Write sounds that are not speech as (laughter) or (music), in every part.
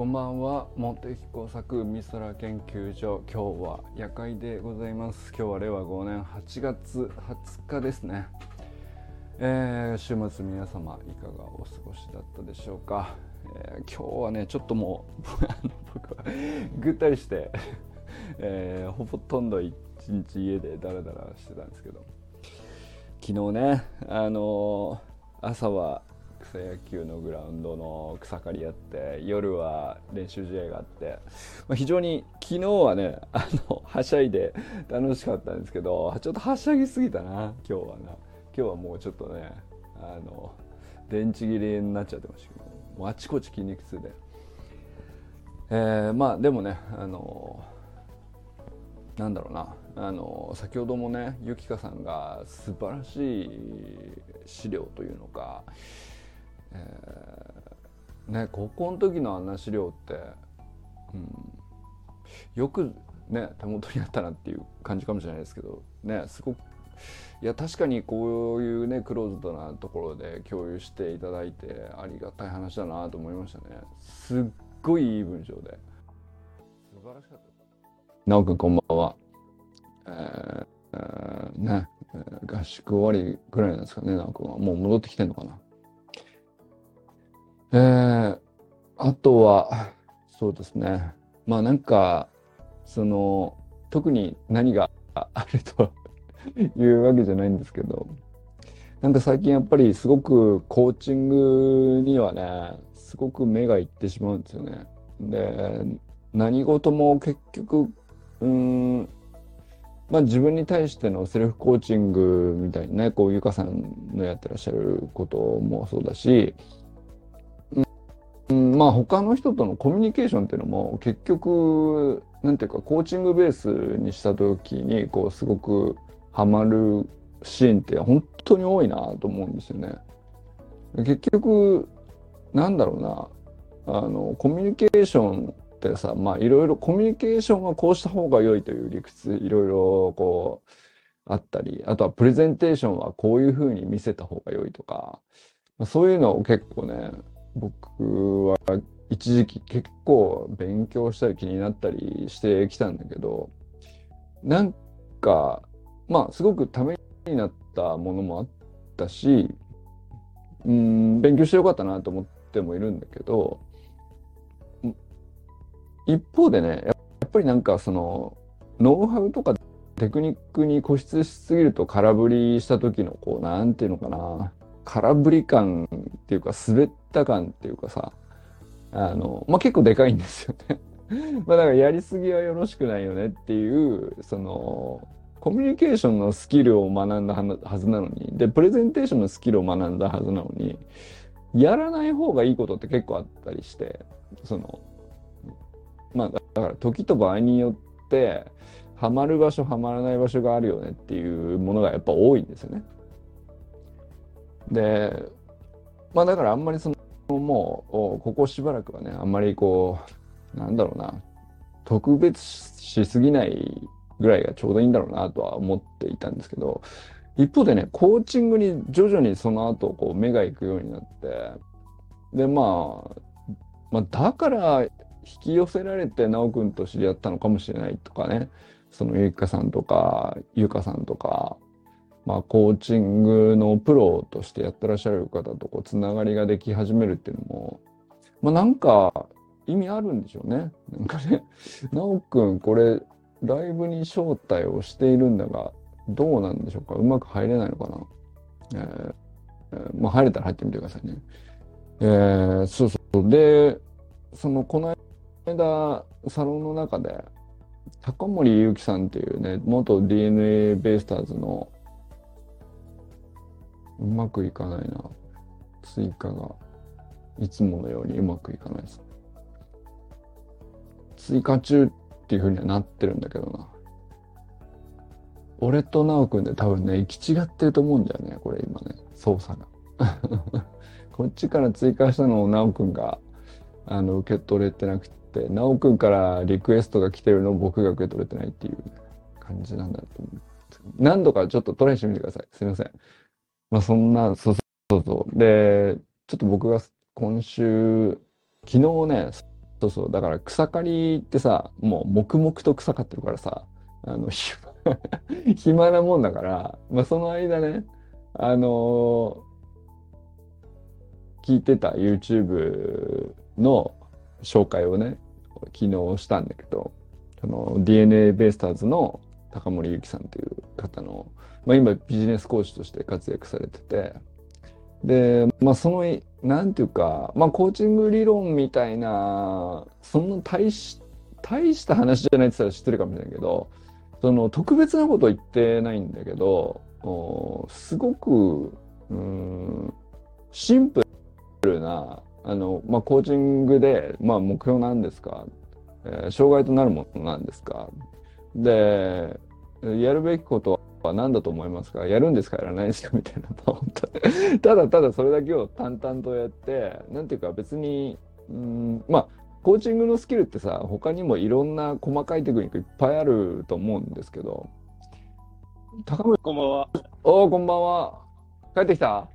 こんばんは。茂木工作美空研究所。今日は夜会でございます。今日は令和5年8月20日ですね、えー、週末皆様いかがお過ごしだったでしょうか、えー、今日はねちょっともう (laughs) 僕はぐったりして (laughs) えー、ほとんど一日家でダラダラしてたんですけど。昨日ねあの朝は草野球のグラウンドの草刈りやって夜は練習試合があって、まあ、非常に昨日はねあのはしゃいで楽しかったんですけどちょっとはしゃぎすぎたな今日はな。今日はもうちょっとねあの電池切れになっちゃってましたけどもうあちこち筋肉痛で、えー、まあでもねあのなんだろうな。あの先ほどもねゆきかさんが素晴らしい資料というのかえー、ね高校の時のあんな資料って、うん、よくね手元にあったなっていう感じかもしれないですけどねすごくいや確かにこういうねクローズドなところで共有していただいてありがたい話だなと思いましたね。すっごいいい文章で。素晴らしかった。なおくんこんばんは。えー、えー、ね合宿終わりぐらいなんですかねなおくんは。もう戻ってきてんのかなあとは、そうですね。まあなんか、その、特に何があるというわけじゃないんですけど、なんか最近やっぱりすごくコーチングにはね、すごく目がいってしまうんですよね。で、何事も結局、うん、まあ自分に対してのセルフコーチングみたいにね、こうゆかさんのやってらっしゃることもそうだし、まあ他の人とのコミュニケーションっていうのも結局なんていうかコーチングベースにした時にこうすごくハマるシーンって本当に多いなと思うんですよね。結局なんだろうなあのコミュニケーションってさまあいろいろコミュニケーションはこうした方が良いという理屈いろいろこうあったりあとはプレゼンテーションはこういうふうに見せた方が良いとかそういうのを結構ね僕は一時期結構勉強したり気になったりしてきたんだけどなんかまあすごくためになったものもあったしうん勉強してよかったなと思ってもいるんだけど一方でねやっぱりなんかそのノウハウとかテクニックに固執しすぎると空振りした時のこうなんていうのかな空振り感っていうか滑った感っていうかさあの、まあ、結構でかいんですよね (laughs) まあだからやりすぎはよろしくないよねっていうそのコミュニケーションのスキルを学んだはずなのにでプレゼンテーションのスキルを学んだはずなのにやらない方がいいことって結構あったりしてそのまあだから時と場合によってハマる場所ハマらない場所があるよねっていうものがやっぱ多いんですよね。でまあだからあんまりそのもうここしばらくはねあんまりこうなんだろうな特別しすぎないぐらいがちょうどいいんだろうなとは思っていたんですけど一方でねコーチングに徐々にその後こう目が行くようになってでまあ、まあ、だから引き寄せられて修くんと知り合ったのかもしれないとかねそのゆきかさんとかゆかさんとかまあ、コーチングのプロとしてやってらっしゃる方とこうつながりができ始めるっていうのも、まあ、なんか意味あるんでしょうね。なんかね、(laughs) なおくん、これ、ライブに招待をしているんだが、どうなんでしょうか？うまく入れないのかな？えー、えー、まあ、入れたら入ってみてくださいね。えー、そうそう。で、その、この間、サロンの中で、高森ゆきさんっていうね、元 DNA ベイスターズのうまくいかないな。追加が。いつものようにうまくいかないです。追加中っていうふうにはなってるんだけどな。俺と直くんで多分ね、行き違ってると思うんだよね、これ今ね、操作が。(laughs) こっちから追加したのを直くんが、あの、受け取れてなくて、直くんからリクエストが来てるのを僕が受け取れてないっていう感じなんだと思う。何度かちょっとトライしてみてください。すいません。まあそんな、そうそうそう。で、ちょっと僕が今週、昨日ね、そうそう、だから草刈りってさ、もう黙々と草刈ってるからさ、あの、(laughs) 暇なもんだから、まあその間ね、あの聞いてた YouTube の紹介をね、昨日したんだけど、その DNA ベイスターズの高森ゆきさんという方の、まあ今ビジネスコーチとして活躍されてて、で、まあその、なんていうか、まあコーチング理論みたいな、そんな大し、大した話じゃないって言ったら失礼かもしれないけど、その特別なこと言ってないんだけど、おすごく、うん、シンプルな、あの、まあコーチングで、まあ目標なんですか、えー障害となるものなんですか？で、やるべきことは何だと思いますか？やるんですかやらないんですか？みたいな、(laughs) ただただそれだけを淡々とやって、なんていうか別に、うん、まあ、コーチングのスキルってさ、他にもいろんな細かいテクニックいっぱいあると思うんですけど、高森、こんばんは。おー、こんばんは。帰ってきた？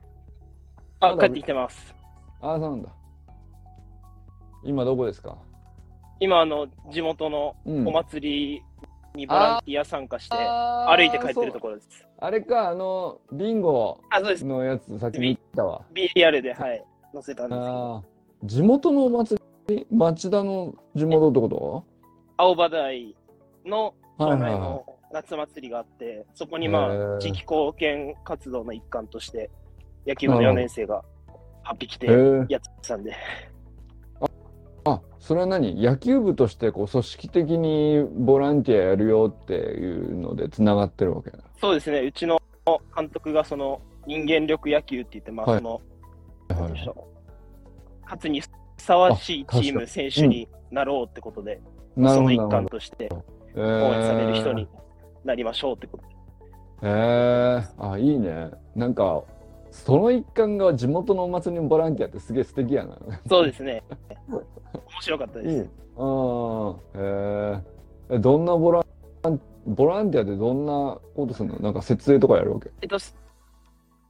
あ、帰ってきてます。ああ、そうなんだ。今どこですか？今、あの、地元のうんお祭りにボランティア参加して、歩いて帰ってるところです。あれか、あの、ビンゴ。のやつ、さっき見たわ。BR で、はい、載せたんですけど、地元のお祭り町田の地元ってこ青葉台のとはいはいは町内の夏祭りがあって、そこにへまーあ、地域貢献活動の一環として、野球部の4年生が8匹来い。てへえ。やってたんで、あ、それは何？野球部としてこう組織的にボランティアやるよっていうのでつながってるわけだ。そうですね、うちの監督がその人間力野球って言って、まあ、はいその、はいなんでしょう勝つにふさわしいチーム、選手になろうってことで、なるほど、その一。環として応応援される人になりましょうってことで。へえあ、いいね。なんか、その一環が地元のお祭りのボランティアってすげえ素敵やな。そうですね。(laughs) 面白かったです。いい。うん。へえ。え、どんなボラン、ボランティアでどんなことするの？なんか設営とかやるわけ？えっと、す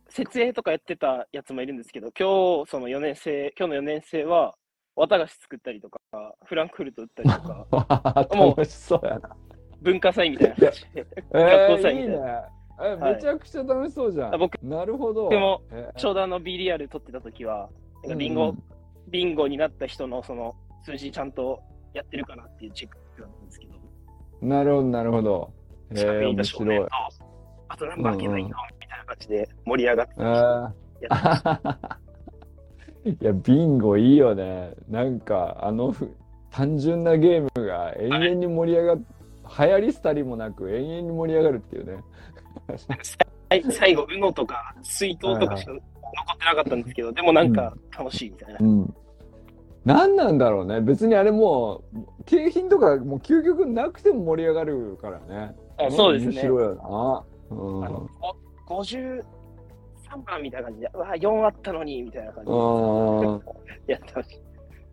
設営とかやってたやつもいるんですけど、今日、その4年生、今日の4年生は、綿菓子作ったりとか、フランクフルト売ったりとか、(laughs) 楽しそうやな。文化祭みたいな感じで、え学校祭ー、いいねみたいな。。え、はいめちゃくちゃ楽しそうじゃん。あ僕なるほど。僕もえーちょうどあの B リアル取ってた時は、なんかビンゴ、うんビンゴになった人のその数字ちゃんとやってるかなっていうチェックだったんですけど、なるほど、なるほど。えー、面白いあと何番けないのみたいな感じで盛り上がってた。(laughs) いや、ビンゴいいよね。なんか、あのふ単純なゲームが永遠に盛り上がっ、流行りしたりもなく永遠に盛り上がるっていうね。(laughs) はい最後、UNO とか水筒とかしか残ってなかったんですけど、でもなんか楽しいみたいな。うん。何なんだろうね。別にあれもう、景品とかもう究極なくても盛り上がるからね。あそうですね。面白いよな。うん。あのご53番みたいな感じで、うわ、4あったのにみたいな感じでやってまし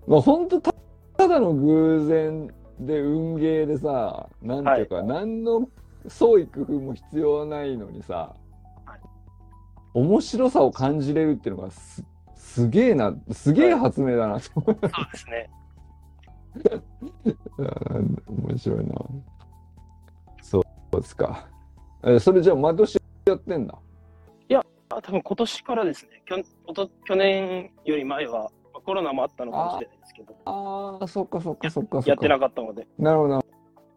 まあ本当たただの偶然で運ゲーでさ、なんていうか、何の創意工夫も必要ないのにさ、はい面白さを感じれるっていうのがすすげえな、すげえ発明だなと思う。た。そうですね。う (laughs) ん面白いな。そうですか。えそれじゃあ毎年やってんだ？あ多分今年からですね、きょ去年より前は、まあコロナもあったのかもしれないですけど、ああ、そっかそっかそっかそっか。やってなかったので、なるほど、なる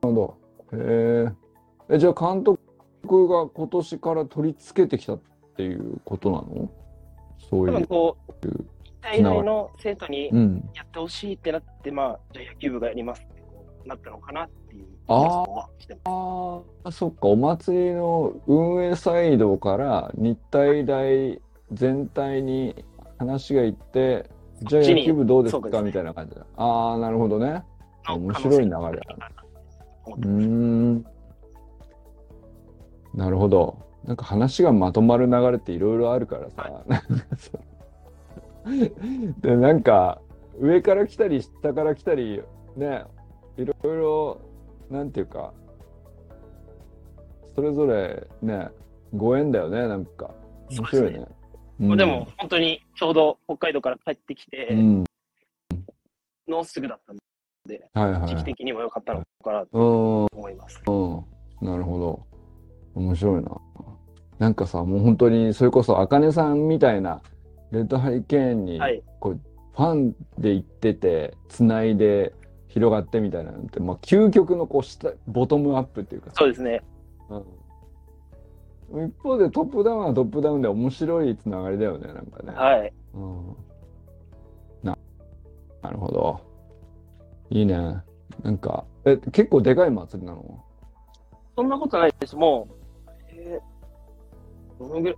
ほど。へえ。え、じゃあ監督が今年から取り付けてきたっていうことなの？そう多いう。分こう、一体内の生徒にうん。やってほしいってなって、まあ、じゃあ野球部がやりますってなったのかなっていうあ。ああ、そっか、お祭りの運営サイドから日体大全体に話がいって、じゃあ野球部どうですそうですねかみたいな感じだ。ああ、なるほどね。の面白い流れだうん。なるほど。なんか話がまとまる流れっていろいろあるからさ。(laughs) で、なんか上から来たり下から来たり、ね、いろいろ、なんていうか、それぞれね、ご縁だよね、なんか。面白いね。まあでも、本当にちょうど北海道から帰ってきて、うん、のすぐだったんで、で、はいはい時期的にも良かったのかなとうん思います。うん、なるほど。面白いな。なんかさ、もう本当に、それこそ、あかねさんみたいな、レッドハリケーンに、はい。こう、ファンで行ってて、つないで、広がってみたいなのって、まあ、究極のこう下、ボトムアップっていうかさそうですね。うん、一方でトップダウンはトップダウンで面白いつながりだよね、なんかね。はい。うん、な、なるほど。いいね。なんか、え、結構でかい祭りなの？そんなことないです。もう、えー、どのぐらい、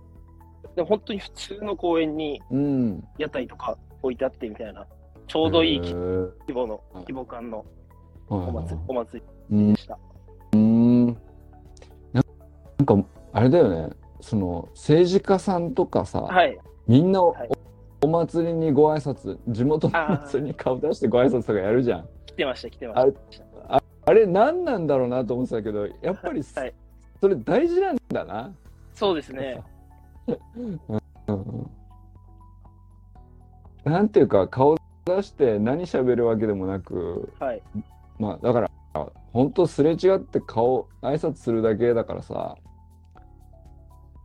でも本当に普通の公園にうん。屋台とか置いてあってみたいな、ちょうどいい規模の、はい規模感のお祭りお祭うんりでした。うんななんかあれだよねその政治家さんとかさ、はい。みんなお,、はいお祭りにご挨拶地元のお祭りに顔出してご挨拶とかやるじゃん来てました、来てました。あれ何なんだろうなと思ってたけどやっぱり、はい。それ大事なんだな、そうですね。うんうんなんていうか顔出して何喋るわけでもなくはい。まあだから本当すれ違って顔挨拶するだけだからさ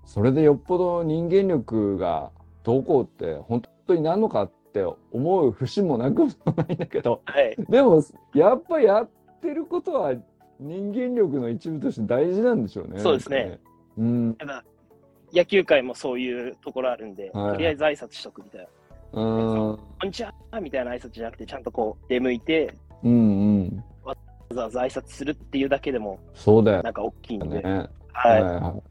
それでよっぽど人間力がどうこうって本当になんのかって思う節もなくもないんだけどはい。でもやっぱやってることは人間力の一部として大事なんでしょうね。そうですねなんかうんただ、野球界もそういうところあるんで、はいとりあえず挨拶しとくみたいな。うんこんにちはみたいな挨拶じゃなくて、ちゃんとこう出向いて、うんうんわざわざ挨拶するっていうだけでも、そうだよなんか大きいんで。ね。は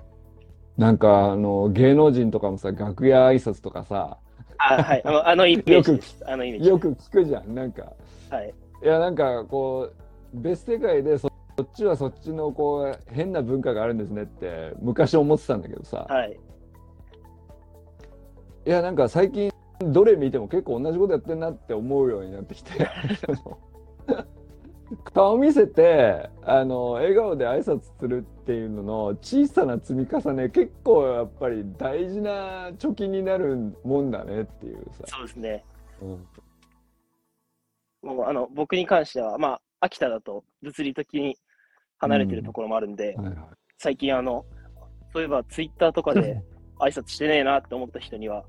い。なんかあの芸能人とかもさ楽屋挨拶とかさあはい。あのあのイメージです。あのイメージよく聞くじゃんなんかはい。いやなんかこう別世界でそそっちはそっちのこう変な文化があるんですねって昔思ってたんだけどさ、はい。いやなんか最近どれ見ても結構同じことやってんなって思うようになってきて (laughs) 顔見せてあの笑顔で挨拶するっていうのの小さな積み重ね結構やっぱり大事な貯金になるもんだねっていうさ、そうですね。うんもうあの僕に関しては、まあ、秋田だと物理的に離れてるところもあるんで、はいはい。最近、あの、そういえばツイッターとかで挨拶してねえなって思った人には、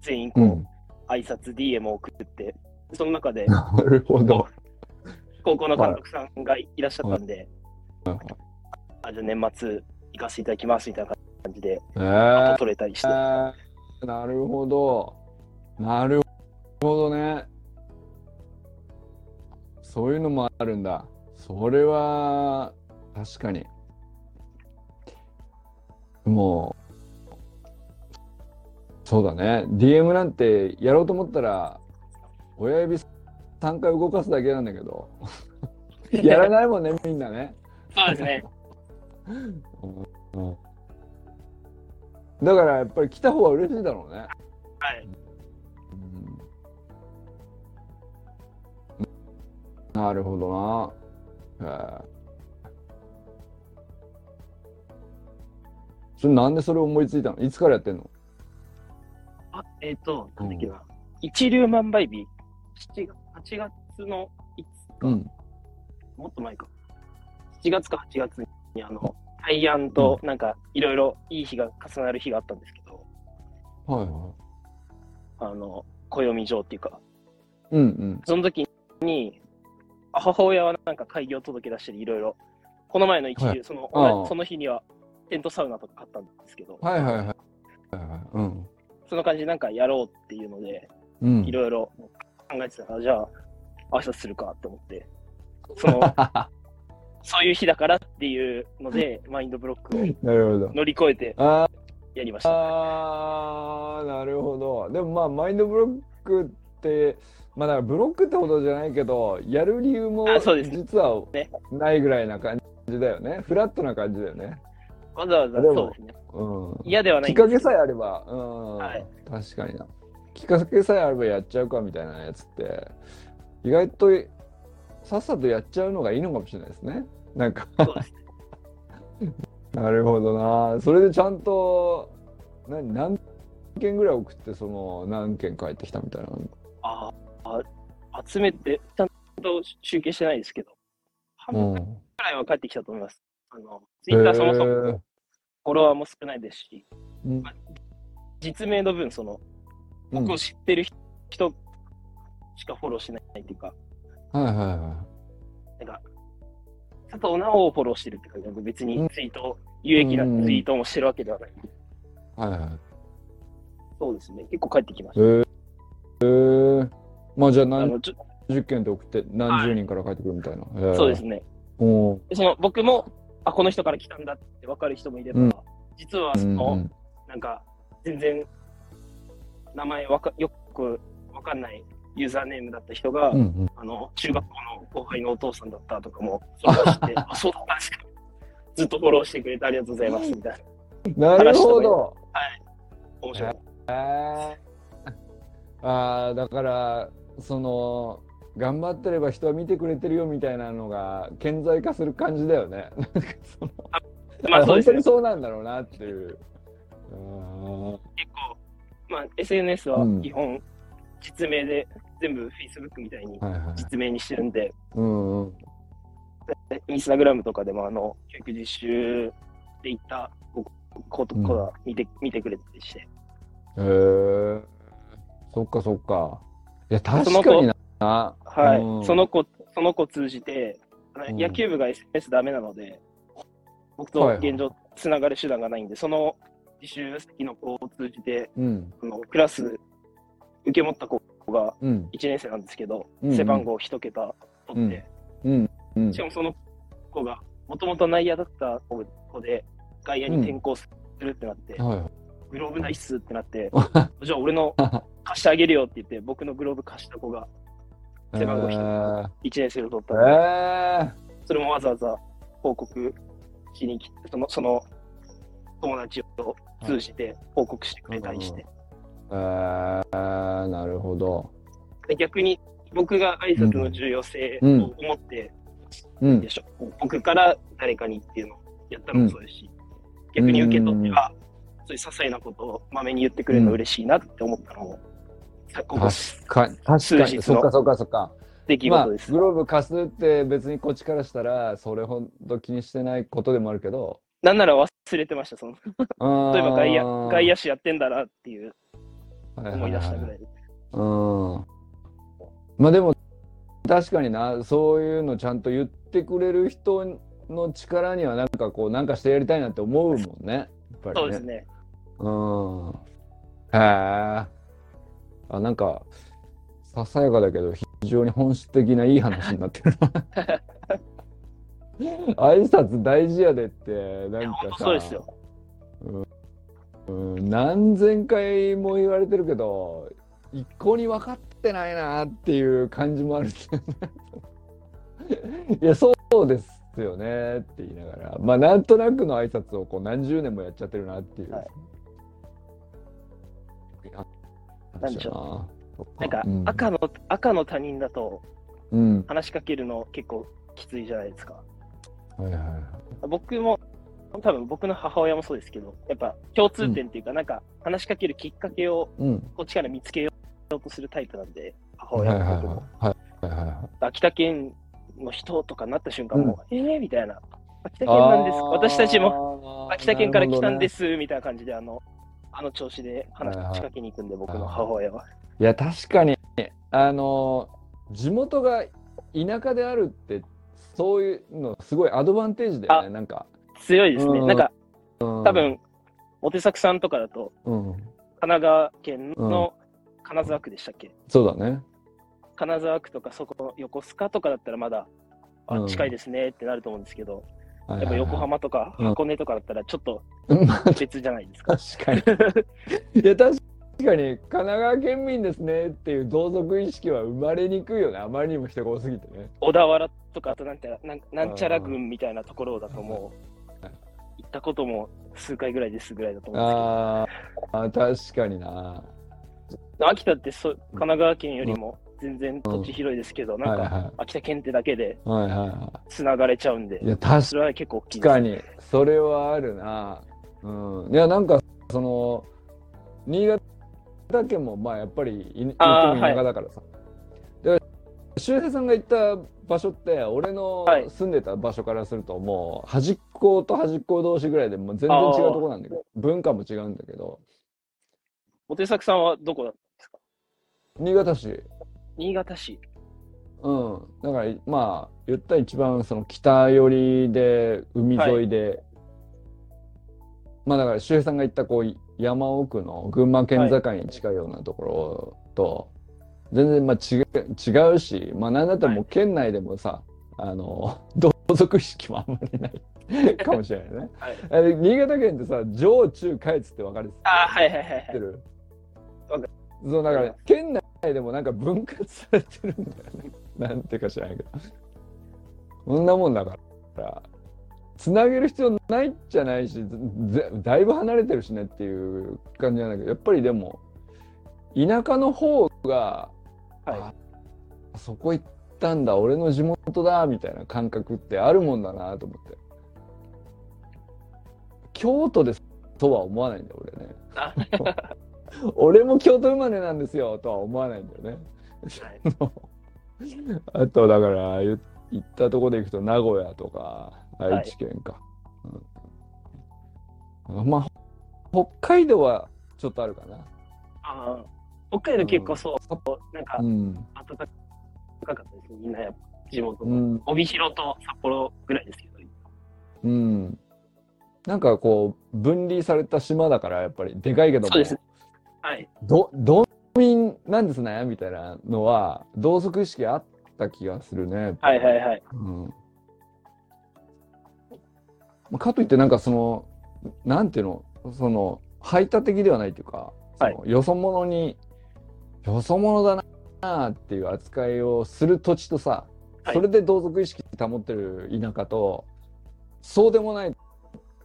全員こう、うん、挨拶 DM を送って、その中でなるほど。高校の監督さんがいらっしゃったんで、はい。あじゃあ年末行かせていただきますみたいな感じで、えー。取れたりして、なるほど。なるもあるんだ。それは、確かに。もう、そうだね。DM なんてやろうと思ったら、親指3回動かすだけなんだけど、(laughs) やらないもんね、みんなね。そうですね。(laughs) うんだからやっぱり来た方は嬉しいだろうね。はい。なるほどな。それなんでそれ思いついたの？いつからやってんの？あ、えっ、と、なんだっけな、一粒万倍日、7月、8月のいつか、うん。もっと前か。7月か8月に、あの、大安となんかいろいろいい日が重なる日があったんですけど、はいはあの、暦上っていうか、い。うんうん。その時に、母親はなんか開業届出していろいろ、この前の一流、はいそのああその日にはテントサウナとか買ったんですけど、はいはいはい。はいはいうん。その感じでなんかやろうっていうので、うんいろいろ考えてたから、じゃあ、挨拶するかと思って、その、(laughs) そういう日だからっていうので、マインドブロックを。(laughs) 乗り越えてあやりました。あー、なるほど。でもまあ、マインドブロックまあだからブロックってほどじゃないけど、やる理由もあそうです実はねないぐらいな感じだよね。フラットな感じだよね。わざわざ、そうですね。うん。嫌ではないきっかけさえあれば、うん、はい確かにな。きっかけさえあればやっちゃうかみたいなやつって、意外とさっさとやっちゃうのがいいのかもしれないですね。なんか。(laughs) なるほどな。それでちゃんと、何、何件ぐらい送って、その何件返ってきたみたいなの。ああ、集めて、ちゃんと集計してないですけど、半分くうん。らいは帰ってきたと思います。あの、ツイッターそもそもフォロワーも少ないですし、うん実名の分、その、うん僕を知ってる人しかフォローしないっていうか、はいはいはなんか、佐藤直をフォローしてるって感じなんで、別にツイート、有益なツイートもしてるわけではない。い。はいはい。そうですね。結構帰ってきましえー、えー、まあじゃあ何十件って送って何十人から帰ってくるみたいな。えーそうですね。その僕も、あ、この人から来たんだって分かる人もいれば、うん実はうんその、うんなんか、全然、名前わかよく分かんないユーザーネームだった人が、うんうんあの、中学校の後輩のお父さんだったとかも、それを知って、(laughs) あ、そうだったんですか。ずっとフォローしてくれてありがとうございます、みたいな。なるほど。面白い。えー、あーだからその頑張ってれば人は見てくれてるよみたいなのが顕在化する感じだよね。(laughs) まあね本当に。そうなんだろうなっていう。結構、まあ SNS はうん基本、実名で、全部 Facebook みたいにはいはい。実名にしてるんで、うんうん。インスタグラムとかでも、あの、教育実習で行った子子とかが見て,、見てくれたりして、へえそっかそっか。いや確その子かにな。はい、うん。その子、その子通じて、野球部が SNS ダメなので、僕とはいはい。現状つながる手段がないんで、その自習先の子を通じて、うん。あのクラス受け持った子がうん。1年生なんですけど、うんうん。背番号1桁取って、うん。うん。しかもその子がもともと内野だった子子で、外野に転校するってなって、はいグローブないっすってなって、(laughs) じゃあ俺の貸してあげるよって言って、僕のグローブ貸した子が背番号えー。1年生を取ったんそれもわざわざ報告しに来て、そのその友達を通じて報告してくれたりして、ー、えー、なるほど。で逆に僕が挨拶の重要性をうん。思って、うんでしょ。僕から誰かにっていうのをやったのもそうですし、逆に受け取って、うんあそういう些細なことをまめに言ってくれるの嬉しいなって思ったのも、さここ確かに、確かに、そっかそっかそっか。出来まあ、事です。グローブ貸すって別にこっちからしたら、それほど気にしてないことでもあるけど、なんなら忘れてました、その (laughs) 例えば外野外野手手やってんだなっていう思い出したぐらいで。うん。まあでも、確かにな、そういうのちゃんと言ってくれる人の力には、なんかこう、なんかしてやりたいなって思うもんね。やっぱりね。そうですね。うん。へえ。あ、なんか、ささやかだけど、非常に本質的ないい話になってるな。(laughs) 挨拶大事やでって、なんかさ、そうですよ。うん、何千回も言われてるけど、一向に分かってないなっていう感じもあるんですよね。(laughs) いや、そうですよねって言いながら、まあ、なんとなくの挨拶をこう何十年もやっちゃってるなっていう。はいあなんでしょうなんかうん赤の、赤の他人だとうん。話しかけるの結構きついじゃないですか。はいはい。僕も、多分僕の母親もそうですけど、やっぱ共通点っていうか、なんか話しかけるきっかけをうん。こっちから見つけようとするタイプなんで、母親も僕も。はいはいはい。秋田県の人とかになった瞬間も、えーみたいな。秋田県なんですか私たちもも秋田県から来たんですみたいな感じで、あの、あの調子で話しかけに行くんで、僕の母親は。いや確かにあの地元が田舎であるってそういうのすごいアドバンテージだよねなんか、強いですね。うん。なんか、うん、多分、モテ作さんとかだと、うん、神奈川県の金沢区でしたっけ、そうだね。金沢区とかそこの横須賀とかだったらまだ、あうん。近いですねってなると思うんですけど、ややっぱ横浜とかうん。箱根とかだったらちょっとまあ別じゃないですか。確かに。いや確かに神奈川県民ですねっていう同族意識は生まれにくいよね。あまりにも人が多すぎてね。小田原とか、あとなんてなんなんちゃら郡みたいなところだともうはい、行ったことも数回ぐらいですぐらいだと思うんですけど。あー。あ確かにな。秋田ってそ神奈川県よりも全然土地広いですけど、なんかはいは秋田県ってだけでいはいはつながれちゃうんでいい、や確それは結構大きいです。確かに。それはあるな。うん。いやなんかその新潟県もまあやっぱりい言ってもあー田舎だからさ、で周平さんが行った場所って俺のはい。住んでた場所からするともう端っこと端っこ同士ぐらいでもう全然違うとこなんだけど文化も違うんだけど。モテ作さんはどこだったんですか？新潟市新潟市。うんだからまあ言ったら一番その北寄りで海沿いで、まあだから周平さんが行ったこう山奥の群馬県境に近いようなところと、全然まあ違う違うしまあなんだったらもう県内でもさ、あの同族意識もあんまりないかもしれないね。はい。新潟県ってさ上中下越って分かるあはいはいはいはい。知ってる？そうだから県内でもなんか分割されてるんだよね。なんていうか知らないけど。そんなもんだから。つなげる必要ないじゃないしぜだいぶ離れてるしねっていう感じなんだけどやっぱりでも田舎の方が、はあそこ行ったんだ俺の地元だみたいな感覚ってあるもんだなと思って。京都でとは思わないんだよ俺ね。あ (laughs) (laughs) 俺も京都生まれなんですよとは思わないんだよね。(laughs) あとだから言行ったとこで行くと名古屋とか愛知県か。うんまあ北海道はちょっとあるかな。あー北海道結構そう、なんかうん。暖かかったですね、みんなやっぱ地元の。うん。帯広と札幌ぐらいですけど。うん。なんかこう分離された島だからやっぱりでかいけどもそうですね。はい。ど道民なんですね？みたいなのは同族意識あった気がするね。はいはいはい。うん。まあかといってなんかそのなんていうの？その排他的ではないというか、よそ者によそ者だなっていう扱いをする土地とさ、はい。それで同族意識保ってる田舎とそうでもない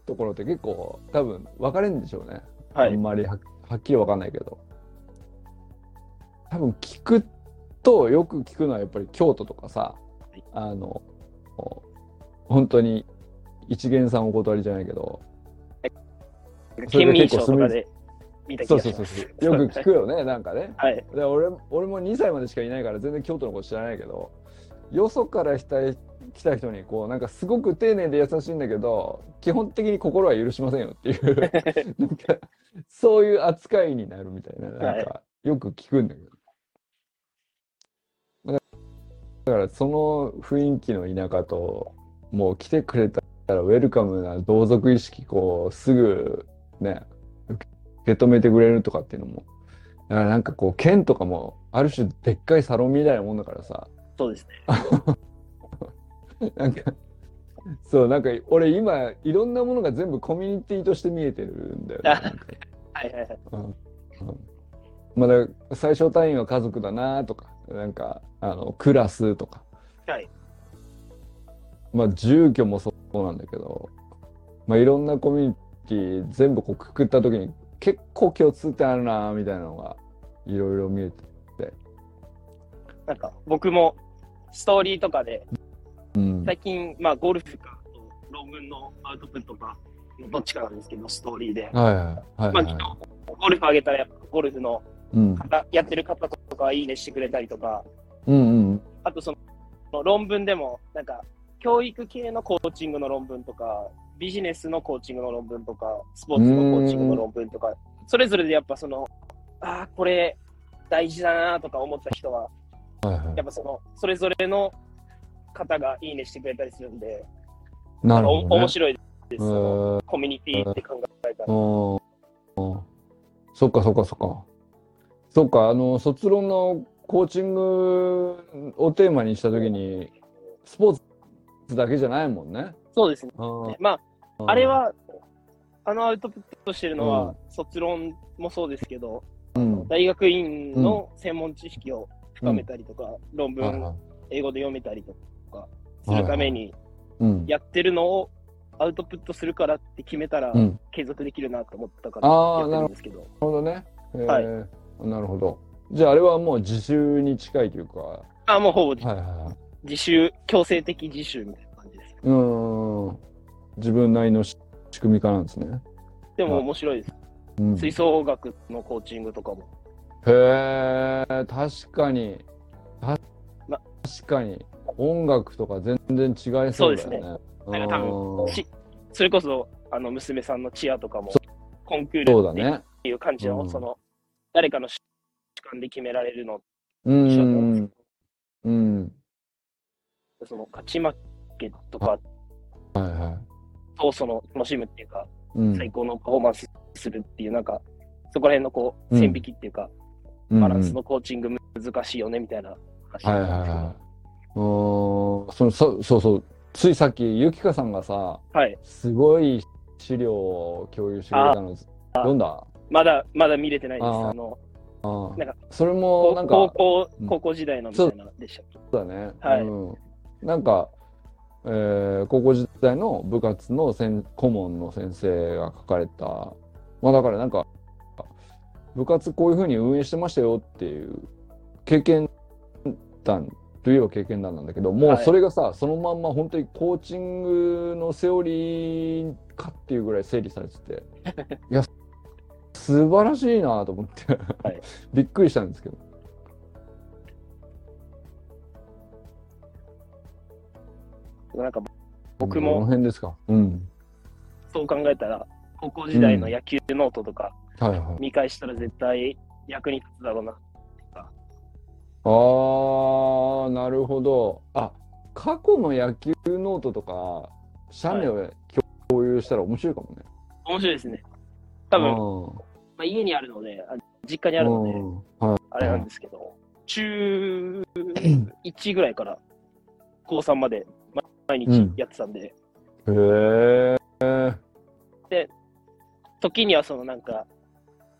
ところって結構多分分かれるんでしょうね、はい。あんまりははっきり分かんないけど。多分聞くとよく聞くのはやっぱり京都とかさい。あの本当に一元さんお断りじゃないけど。それ県民で結構賞とかで見た気そうそうそうよく聞くよね (laughs) なんかね。はい。で俺俺も2歳までしかいないから全然京都のこと知らないけどよそから来た来た人にこうなんかすごく丁寧で優しいんだけど基本的に心は許しませんよっていう (laughs) なんかそういう扱いになるみたいななんかよく聞くんだけど。だからだからその雰囲気の田舎ともう来てくれたらウェルカムな同族意識こうすぐね受け止めてくれるとかっていうのもだからなんかこう県とかもある種でっかいサロンみたいなもんだからさ。そうですね。(laughs) (laughs) なんかそうなんか俺今いろんなものが全部コミュニティとして見えてるんだよね。はいはいはい。うんうんまだ最小単位は家族だなとかなんかあのクラスとかはい。まあ住居もそうなんだけど、まあ、いろんなコミュニティ全部こうくくった時に結構共通点あるなみたいなのがいろいろ見えて、なんか僕もストーリーとかで、うん、最近、まあゴルフかと論文のアウトプットか、どっちかなんですけど、ストーリーで。はいはいはいまあはゴルフ上げたらやっぱゴルフのいうん。方、やってる方とかいいねしてくれたりとか、うんうん。あとその論文でも、なんか教育系のコーチングの論文とか、ビジネスのコーチングの論文とか、スポーツのコーチングの論文とか、それぞれでやっぱその、ああ、これ大事だなとか思った人は、はいはい。やっぱその、それぞれの方がいいねしてくれたりするんで、なるほど、ね。お面白いです、えーコミュニティって考えたら。うんうんそっかそっかそっか。そっか、あの、卒論のコーチングをテーマにしたときに、スポーツだけじゃないもんね。そうですね。うんまあ、あれ、は、あのアウトプットしてるのは、うん卒論もそうですけど、うん。大学院の専門知識を深めたりとか、論文、はいはい英語で読めたりとかするためにうん。やってるのをアウトプットするからって決めたらうん。継続できるなと思ったからやってるんですけど、なるほどね。えーはいなるほど。じゃああれはもう自習に近いというか、はあもうほぼいはいはい。自習、強制的自習みたいな感じです。うーん。自分なりの仕仕組み化なんですね。でも面白いです。うん、吹奏楽のコーチングとかも。へえ、確かに。かに音楽とか全然違いそうだよね。なんか多分しそれこそあの娘さんのチアとかもそコンクーそうだルってね。いう感じの、うんその誰かの主観で決められるのうんですん。うん。その勝ち負けとかはいはい。とその楽しむっていうか、うん。最高のパフォーマンスするっていうなんかそこら辺のこううん線引きっていうか、バランスのコーチング難しいよねみたいな話はいはいはい。そのそそうそう。ついさっき、ゆきかさんがさ、はい。すごい資料を共有してくれたの読んだ？まだ、まだ見れてないです。あの、なんかそれもなんか高校うん、高校時代のみたいなでしたっけ、そうだね。はい。うん、なんか、えー高校時代の部活の先顧問の先生が書かれた、まあだからなんか、部活こういうふうに運営してましたよっていう経験談といえば経験談なんだけど、もうはいそれがさ、そのまんま本当にコーチングのセオリーかっていうぐらい整理されてて、(laughs) いや、素晴らしいなと思って、はい (laughs) びっくりしたんですけど。なんか僕どのも辺ですか？うん。そう考えたら、高校時代の野球ノートとかはいはい。見返したら絶対役に立つだろうな。あー、なるほど。あ、過去の野球ノートとか、写メを共有したら面白いかもね。面白いですね。多分、まあ、家にあるので、あ実家にあるので、うんはいあれなんですけど、中1ぐらいから高3までま毎日やってたんで、へえ。時にはそのなんか、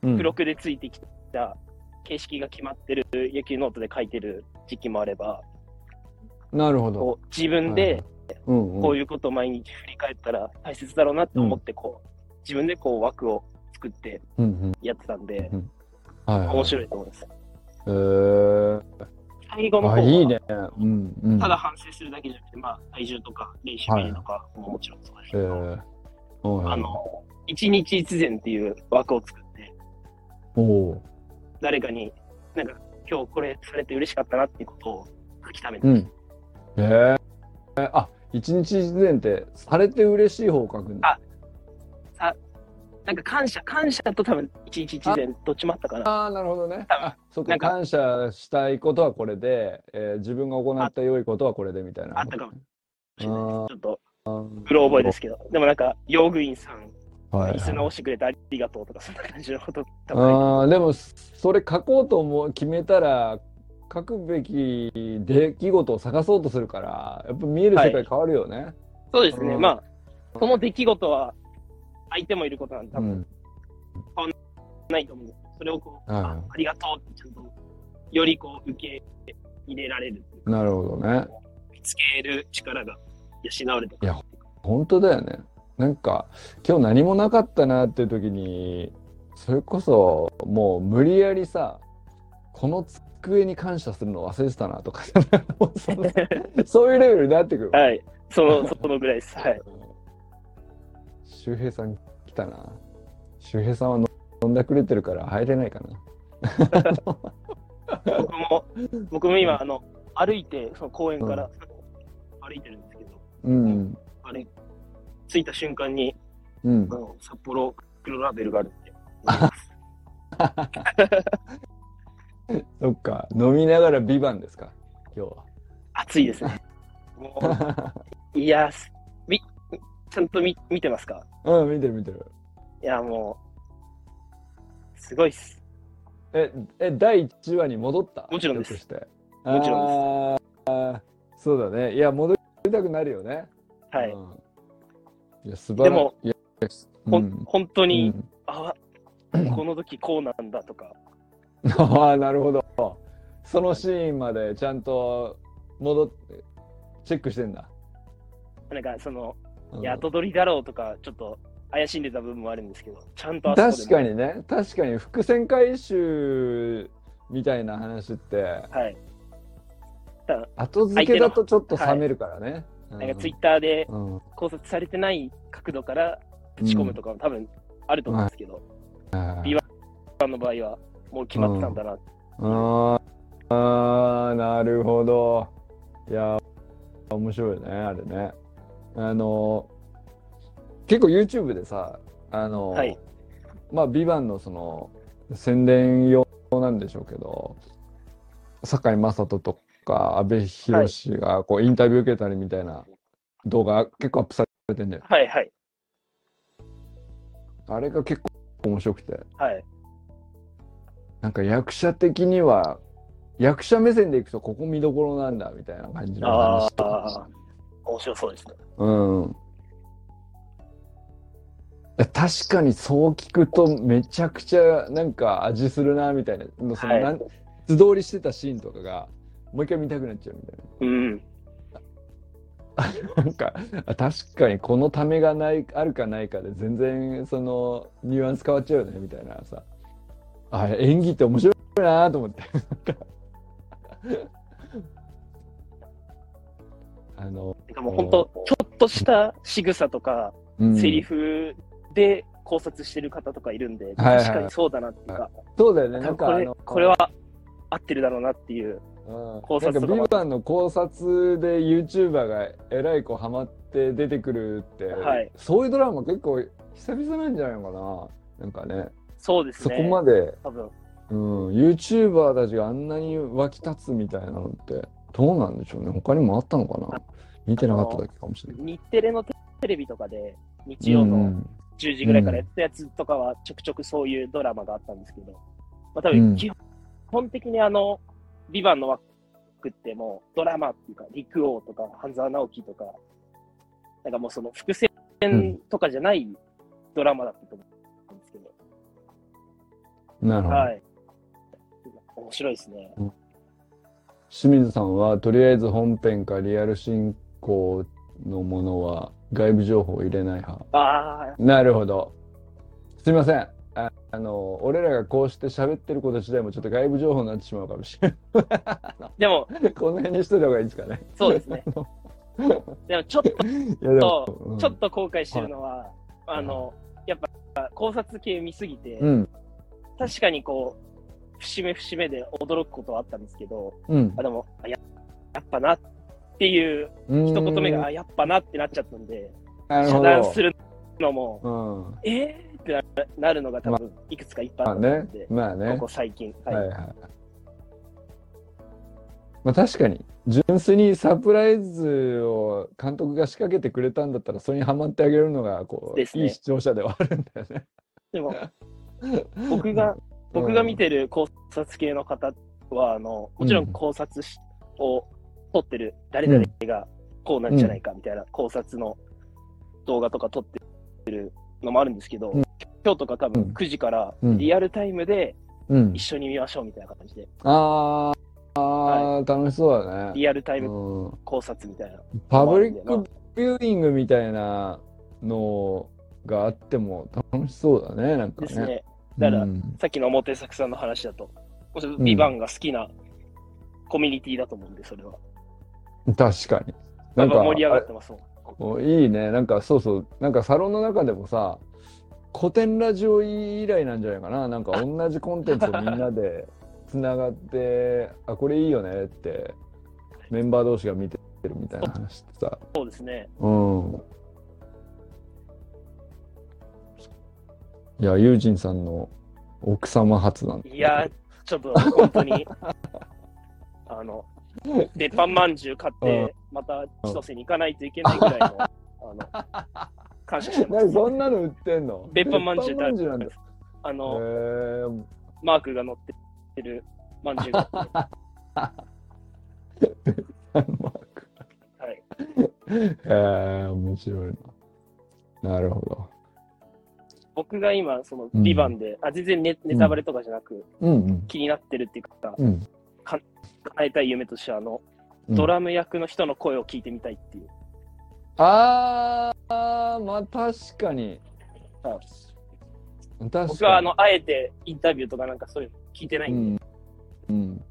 うん付録でついてきた形式が決まってる野球ノートで書いてる時期もあれば、なるほど。自分でうんうんこういうことを毎日振り返ったら大切だろうなって思って、こう、自分でこう枠を作ってうんうんやってたんで、はいはい。面白いと思います。へーあ、最後の方は、いいね。うんうん。ただ反省するだけじゃなくて、まあ、体重とか練習メニューとかももちろんそうですけへど、ーはいはいあの、一日一善っていう枠を作って、おお誰かに、なんか、今日これされて嬉しかったなっていうことを書き溜めてます。ん。へえ。あ、一日一善って、されて嬉しい方を書くんだ。なんか感謝、感謝と多分一日一善どっちもあったかな。ああ、なるほどね。多分あ、そっか、感謝したいことはこれで、えー自分が行った良いことはこれでみたいな。あったかもしれないです。ちあょっと、ーうろ覚えですけど、でもなんか、用具員さん、はい椅子直してくれてありがとうとか、そんな感じのことあーでも、それ書こうと思う決めたら、書くべき出来事を探そうとするから、やっぱ見える世界変わるよね。そうですね。うんまあ、その出来事は、相手もいることなんで、多分うん。ないと思うんです。それをこう、はいあありがとうってちゃんと、よりこう、受け入れられるなるほどね。見つける力が養われてくるいや本当だよね。なんか、今日何もなかったなっていう時に、それこそ、もう無理やりさ、この机に感謝するの忘れてたなとか、(laughs) そういうレベルになってくる。はい。その、そのぐらいです。はい。周平さん来たな。周平さんは飲飲んだくれてるから入れないかな。僕も、僕も今、あの、歩いて、その公園から歩いてるんですけど、うん。あれ、着いた瞬間に、うんあ。の札幌黒ラベルがあるって。(laughs) そっか。飲みながらビバンですか？今日暑いですね。(laughs) いや、すみ、ちゃんと見見てますか？うん、見てる見てる。いや、もう、すごいっす。え、え、第1話に戻った？もちろんですもちろんですあーそうだね。いや、戻りたくなるよね。はい。うん。でもうんん。本当に、うん。あ、(clears throat) この時こうなんだとか、ああ、なるほど。そのシーンまでちゃんと戻って、チェックしてんだ。なんかその、うん。いや後取りだろうとか、ちょっと怪しんでた部分もあるんですけど、ちゃんと確かにね、確かに伏線回収みたいな話って、はい。後付けだとちょっと冷めるからね。なんかツイッターでうん。考察されてない角度からぶち込むとかも多分あると思うんですけど、はいビワさんの場合はもう決まってたんだな。あーあー、なるほど。いやー面白いねあれね。あの結構 YouTube でさあの、はい。まあ「ビバンのその宣伝用なんでしょうけど堺雅人とか阿部寛がこうインタビュー受けたりみたいな動画結構アップされてんだよはいはい。あれが結構面白くてはい。なんか役者的には役者目線でいくとここ見どころなんだみたいな感じのあ話とかあ、面白そうですね。うん。確かにそう聞くとめちゃくちゃなんか味するなみたいな、そのはいなん素通りしてたシーンとかがもう一回見たくなっちゃうみたいうん。な。なんかあ確かにこのためがないあるかないかで全然そのニュアンス変わっちゃうよねみたいなさあ演技って面白いなと思って。あの、てかもう本当、ちょっとした仕草とか、うんセリフで考察してる方とかいるんで、はいはい確かにそうだなっていうか、そうだよね、なんこれかあの、これは合ってるだろうなっていう。うん。考察とか。もなんかの考察で YouTuber がえらいこうハマって出てくるって、はい。そういうドラマ結構久々なんじゃないのかな？なんかね。そうですね。そこまで、多分。うん、YouTuber たちがあんなに湧き立つみたいなのってどうなんでしょうね？他にもあったのかな？見てなかっただけかもしれない。日テレのテレビとかで、日曜のうん。10時ぐらいからやったやつとかはちょくちょくそういうドラマがあったんですけど、まあ多うん。分基本的にあの、ビバンの枠ってもうドラマっていうか、陸王とか半沢直樹とか、なんかもうその伏線とかじゃないドラマだったと思うんですけど、なるほど、はい。面白いですね。清水さんはとりあえず本編かリアル進行のものは外部情報を入れない派ああ、なるほど。すみません。ああの、俺らがこうして喋ってること自体もちょっと外部情報になってしまうかもしれ (laughs) でも、ない。この辺にしといた方がいいですかね。そうですね。(laughs) でもちょっと、うんちょっと後悔してるのは、あの、やっぱ考察系見すぎて、うん、確かにこう、節目節目で驚くことはあったんですけど、うん。あでもあや、やっぱなっていう一一言目が、あやっぱなってなっちゃったんで、遮断すど。るのも、うん。えーななるのが多分、いくつかいっぱいまああったんねで、、まあねこ。こ最近。はい。はいはい。まあ確かに、純粋にサプライズを監督が仕掛けてくれたんだったら、それにハマってあげるのが、こう、ねいい視聴者ではあるんだよね。でも、(laughs) 僕が、僕が見てる考察系の方は、あの、もちろん考察し、を撮ってる誰々がこうなんじゃないかみたいな考察の動画とか撮ってるのもあるんですけど、うん今日とか多分うん9時からうんリアルタイムでうん一。緒に見ましょうみたいな感じで、あーあー、楽しそうだね。リアルタイムうん考察みたいな。パブリックビューイングみたいなのがあっても楽しそうだね、なんかね。ですね。だからうんさっきの表作さんの話だと、ビバンが好きなコミュニティだと思うんで、それは。確かに。なんか盛り上がってますもん。おいいね。なんかそうそう。なんかサロンの中でもさ、古典ラジオ以来なんじゃないかな。なんか同じコンテンツをみんなでつながって、あ、これいいよねってメンバー同士が見てるみたいな話ってさ。そうですね。うん。いや、ユージンさんの奥様初なんだいやー、ちょっと本当に、(laughs) あの、(laughs) 鉄板まんじゅう買って、また千歳に行かないといけないぐらいの、(laughs) あの、感謝してます。何そんなの売ってんの？鉄板まんじゅう鉄板まんじゅうなんだ。へあの、ーマークが載ってるまんじゅうが (laughs) はい。えー、面白いな。なるほど。僕が今、その、うんビバンで、あ、全然ネネタバレとかじゃなく、うんうん。気になってるっていうか、うん。叶えたい夢としては、あの、うんドラム役の人の声を聞いてみたいっていう。あー、まあ確かに。はい確かに。僕は、あの、あえてインタビューとかなんかそういうの聞いてないうんで、ん。うん。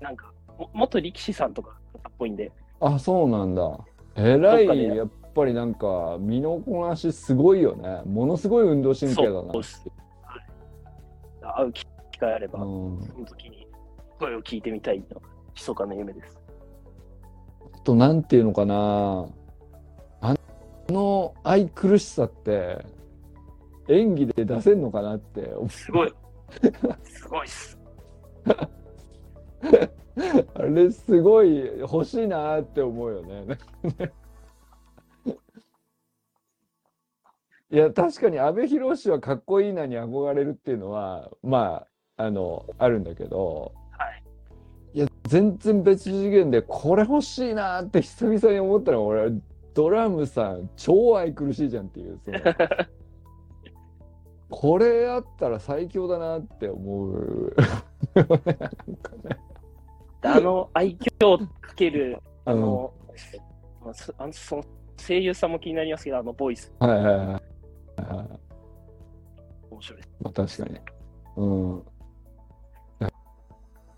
なんか、も元力士さんとかっぽいんで、あ、そうなんだ。えらい、やっぱりなんか、身のこなしすごいよね。ものすごい運動神経だな。そうです会う機会あれば、うんその時に声を聞いてみたいのが、密かな夢です。となんていうのかなあの愛くるしさって演技で出せんのかなって思うすごい。すごいっす。(laughs) あれすごい欲しいなって思うよね。(laughs) いや確かに阿部寛はかっこいいなに憧れるっていうのはまああのあるんだけどはい。いや全然別次元でこれ欲しいなって久々に思ったのは俺ドラムさん超愛くるしいじゃんっていうその (laughs) これあったら最強だなって思う。なんかねあの愛嬌をかける、(laughs) あうんの、まあのその声優さんも気になりますけど、あのボイス、はいはいはいはい。面白い。まあ確かに。うん。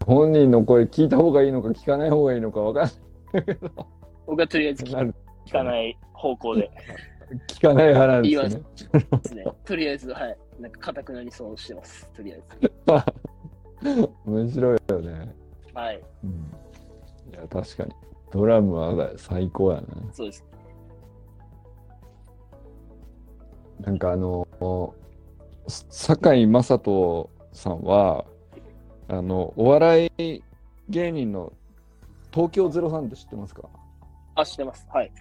本人の声聞いた方がいいのか聞かない方がいいのか分かんないけど、僕はとりあえず聞かない方向で聞かない派なんですよね。ですね。(laughs) とりあえず、はい。なんか、硬くなりそうしてます。とりあえず。面白いよね。はい。うん、いや、確かに。ドラムは最高やな。そうです。なんかあの、堺雅人さんは、あの、お笑い芸人の東京03って知ってますか？あ、知ってます。はい。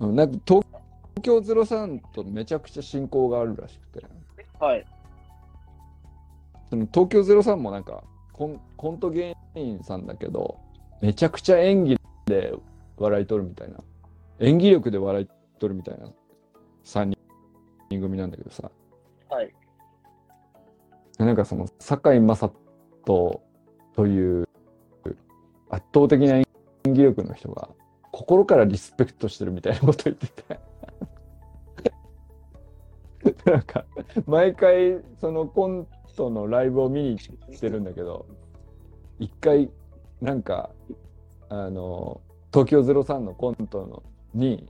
うんなんか東京03とめちゃくちゃ親交があるらしくて、はい。その東京03もなんかコンコント芸人さんだけど、めちゃくちゃ演技で笑い取るみたいな、演技力で笑い取るみたいな3人組なんだけどさ、はい。なんかその堺雅人という圧倒的な演技力の人が心からリスペクトしてるみたいなこと言っててなんか毎回そのコントのライブを見に行ってるんだけど一回なんかあの東京03のコントのに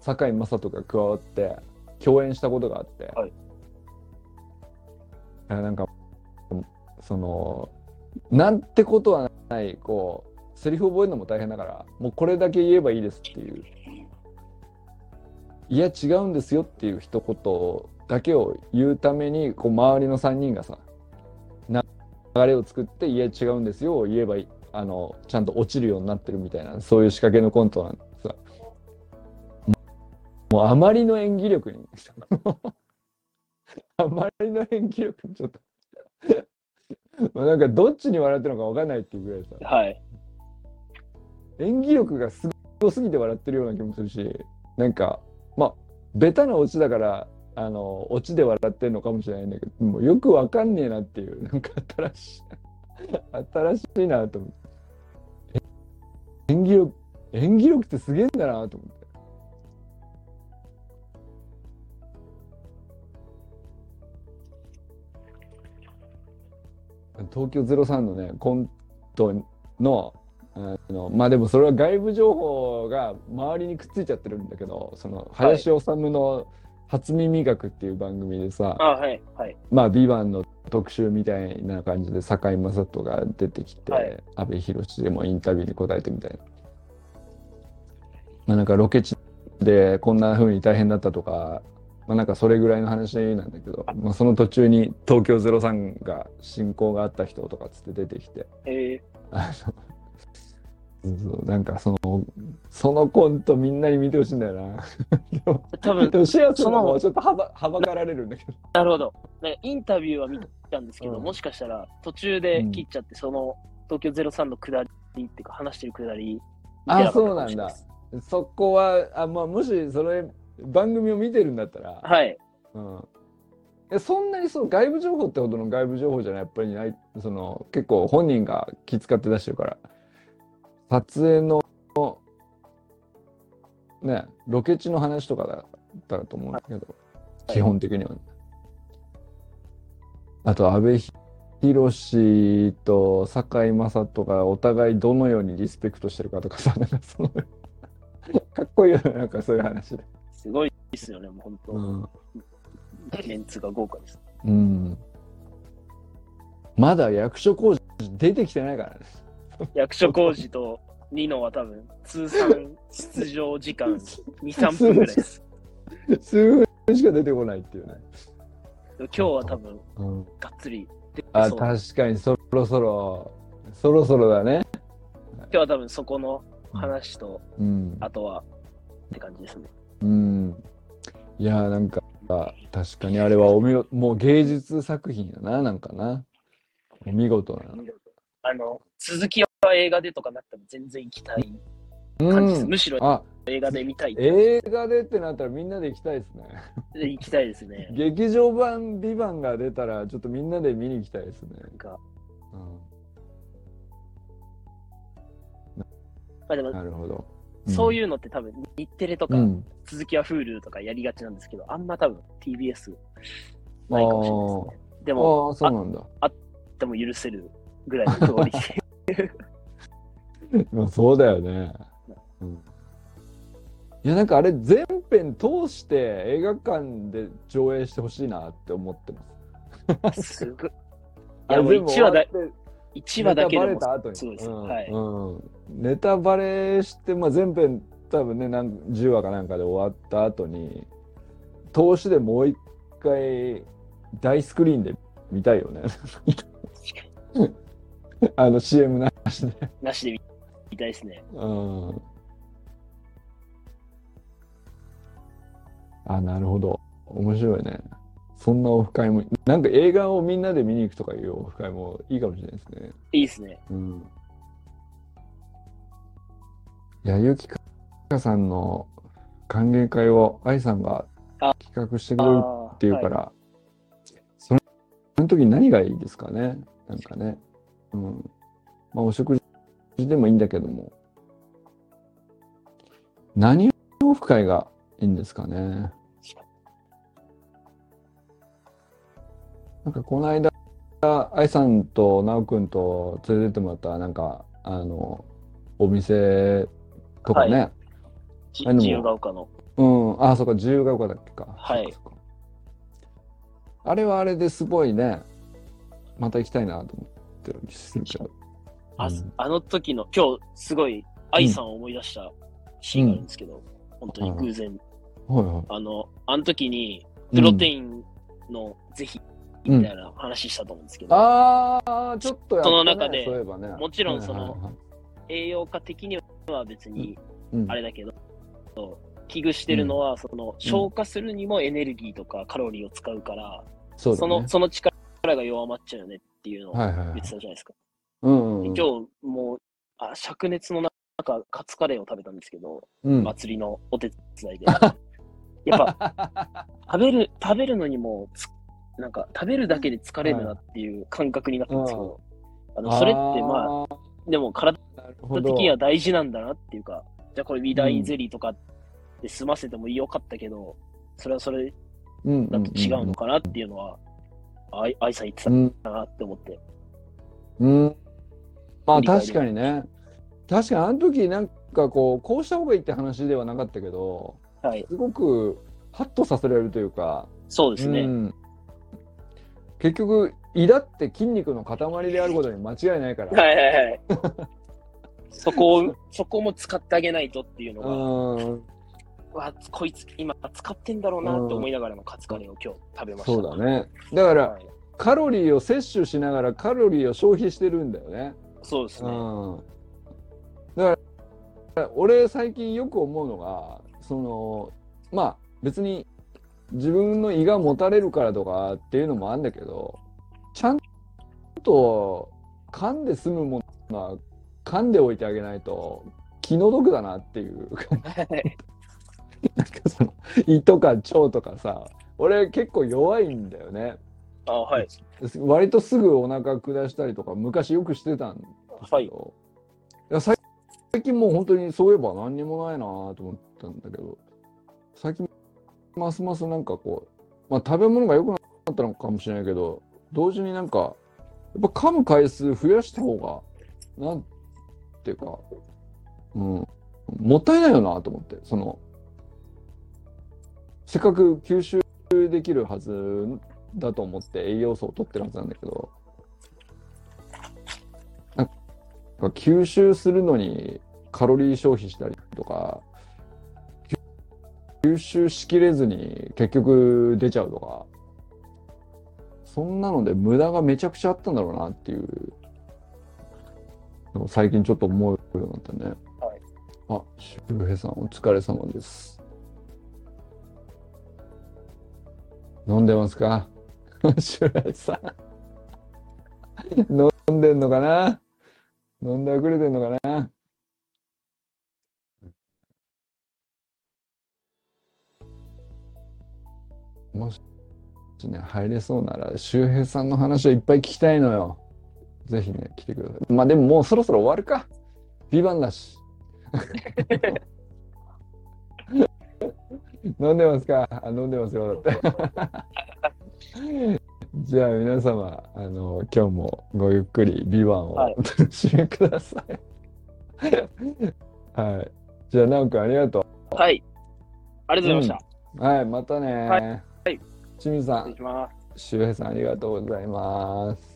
堺雅人が加わって共演したことがあって、はい。あなんかそのなんてことはないこうセリフ覚えるのも大変だからもうこれだけ言えばいいですっていう。いや違うんですよっていう一言だけを言うためにこう周りの3人がさ流れを作っていや違うんですよを言えばいい。あのちゃんと落ちるようになってるみたいなそういう仕掛けのコントなんでさもうあまりの演技力に (laughs) あまりの演技力にちょっともうなんかどっちに笑ってるのか分かんないっていうぐらいさ。はい。演技力がすごすぎて笑ってるような気もするしなんかまあベタなオチだからあのオチで笑ってるのかもしれないんだけどもうよくわかんねえなっていうなんか新しい (laughs) 新しいなと思って。え演技力演技力ってすげえんだなと思って東京03のねコントのあのまあでもそれは外部情報が周りにくっついちゃってるんだけどその林修の「初耳学」っていう番組でさ、あ、はい。はい。まあ「ビバンの特集みたいな感じで堺雅人が出てきて、はい阿部寛でもインタビューに答えてみたいな。まあなんかロケ地でこんな風に大変だったとか、まあなんかそれぐらいの話なんだけど、まあ、その途中に東京03が親交があった人とかつって出てきて、えあのそうそうなんかそのそのコントみんなに見てほしいんだよな。ー、多分 (laughs) でもシェアするのそのもちょっとはばはばかられるんだけど。なるほど。インタビューは見たんですけど、うんもしかしたら途中で切っちゃって、その東京03の下りっていうか、話してる下りあなかったかもしれないです。そこはあ、まあ、もしそれ番組を見てるんだったら、はい。うん、えそんなにそう外部情報ってほどの外部情報じゃないやっぱりないその結構本人が気遣って出してるから撮影のねロケ地の話とかだったらと思うんだけど、基本的にはね。あと阿部寛と堺雅人がお互いどのようにリスペクトしてるかとかさなんかそのかっこいいよねなんかそういう話で。すごいですよね、もう本当、うんメンツが豪華です。うん。まだ役所工事出てきてないからね。役所工事とニノは多分、通算出場時間2、(laughs) 3分ぐらいです。数分しか出てこないっていうね。今日は多分、うん、がっつり出てあ。確かにそろそろ、そろそろだね。今日は多分そこの話と、うん。あとは、って感じですね。うん。いや、なんか、確かにあれはお見事、もう芸術作品やな、なんかな。お見事な。あの、続きは映画でとかなったら全然行きたい感じです。うん。むしろあ、映画で見たい。映画でってなったらみんなで行きたいですね。で行きたいですね。(laughs) 劇場版ビバンが出たらちょっとみんなで見に行きたいですね。なんか、うんまあでも、なるほど。そういうのって多分日テレとか、うん。続きは Hulu とかやりがちなんですけど、あんま多分 TBS ないかもしれないですね。であも、あー、そうなんだ。でも許せるぐらいのクオリティ。(laughs) まあそうだよね。うんいやなんかあれ全編通して映画館で上映してほしいなって思ってます。すごい。いやもうあれ全部1話だ1話だけでもです。うんはい。うんネタバレして、まあ、全編多分ね何10話かなんかで終わった後に通しでもう一回大スクリーンで見たいよね。(laughs) あの CM なしで。なしで見たいですね。うん。あ、なるほど。面白いね。そんなオフ会も、なんか映画をみんなで見に行くとかいうオフ会もいいかもしれないですね。いいですね。うん。いや、ゆきかさんの歓迎会を愛さんがあ企画してくれるあっていうから、そのその時何がいいですかね？なんかね。うん。まあ、お食事でもいいんだけども。何オフ会がいいんですかね？なんかこの間、愛さんと直くんと連れてってもらった、なんか、あの、お店とかね。じあでも自由が丘の。うん、あ、そうか、自由が丘だっけか。はいあれはあれですごいね、また行きたいなと思ってるんですけど。あうんあの時の、今日すごい愛さんを思い出したシーンがあるんですけど、本当に偶然。はいはい。あの、あの時に、プロテインのぜひ、みたいな話したと思うんですけど、ああ、ちょっとやった、ね、その中でそういえばね。もちろんその栄養価的には別にうんあれだけど、危惧してるのは、その消化するにもエネルギーとかカロリーを使うから、そ。そのその力が弱まっちゃうよねっていうのを言って。たじゃないですか。今日もうあ灼熱の中、カツカレーを食べたんですけど、うん、祭りのお手伝いで。やっぱ (laughs) 食べる、食べるのにもつ、なんか食べるだけで疲れるなっていう感覚になったんですけど、あのそれってまあ、でも体的には大事なんだなっていうか、じゃあこれビダインゼリーとかで済ませてもよかったけど、それはそれうんだと違うのかなっていうのは、あい、愛さん言ってうんたなって思って。うん。まあ確かにね。確かにあの時なんかこう、こうした方がいいって話ではなかったけど、はい。すごくハッとさせられるというか、そうですね。うん、結局胃だって筋肉の塊であることに間違いないから。はいはいはい。(laughs) そこを、そこも使ってあげないとっていうのが、うん、わこいつ今使ってんだろうなって思いながらのカツカレーを今日食べました。そうだね。だから、はいカロリーを摂取しながらカロリーを消費してるんだよね。うそうですね。ん。だから、俺最近よく思うのが、その、まあ別に自分の胃がもたれるからとかっていうのもあるんだけど、ちゃんと噛んで済むものは噛んでおいてあげないと気の毒だなっていう感じ。なんかその胃とか腸とかさ、俺結構弱いんだよね。あ、はい。割とすぐお腹下したりとか昔よくしてたん。けど、いや最最近もう本当にそういえば何にもないなと思ったんだけど最近ますますなんかこう、まあ、食べ物が良くなったのかもしれないけど同時になんかやっぱ噛む回数増やした方がなんていうか、うん、もったいないよなと思ってそのせっかく吸収できるはずだと思って栄養素を取ってるはずなんだけどなんか吸収するのにカロリー消費したりとか、吸収しきれずに結局出ちゃうとか、そんなので無駄がめちゃくちゃあったんだろうなっていう最近ちょっと思うようになったね。はい。あ、周平さんお疲れ様です。飲んでますか？(laughs) 周平さん。飲んでんのかな？飲んでくれてんのかな？もしね、入れそうなら、周平さんの話をいっぱい聞きたいのよ。ぜひね、来てください。まあでももうそろそろ終わるか。ビバンだし。(laughs) 飲んでますか？あ飲んでますよ。(laughs) じゃあ皆様、あの、今日もごゆっくりビバンをおはい楽しみください。はい。じゃあ、なおくんありがとはい。ありがとうございましう。はい、またね。はいはい清水さん。周平さんありがとうございます。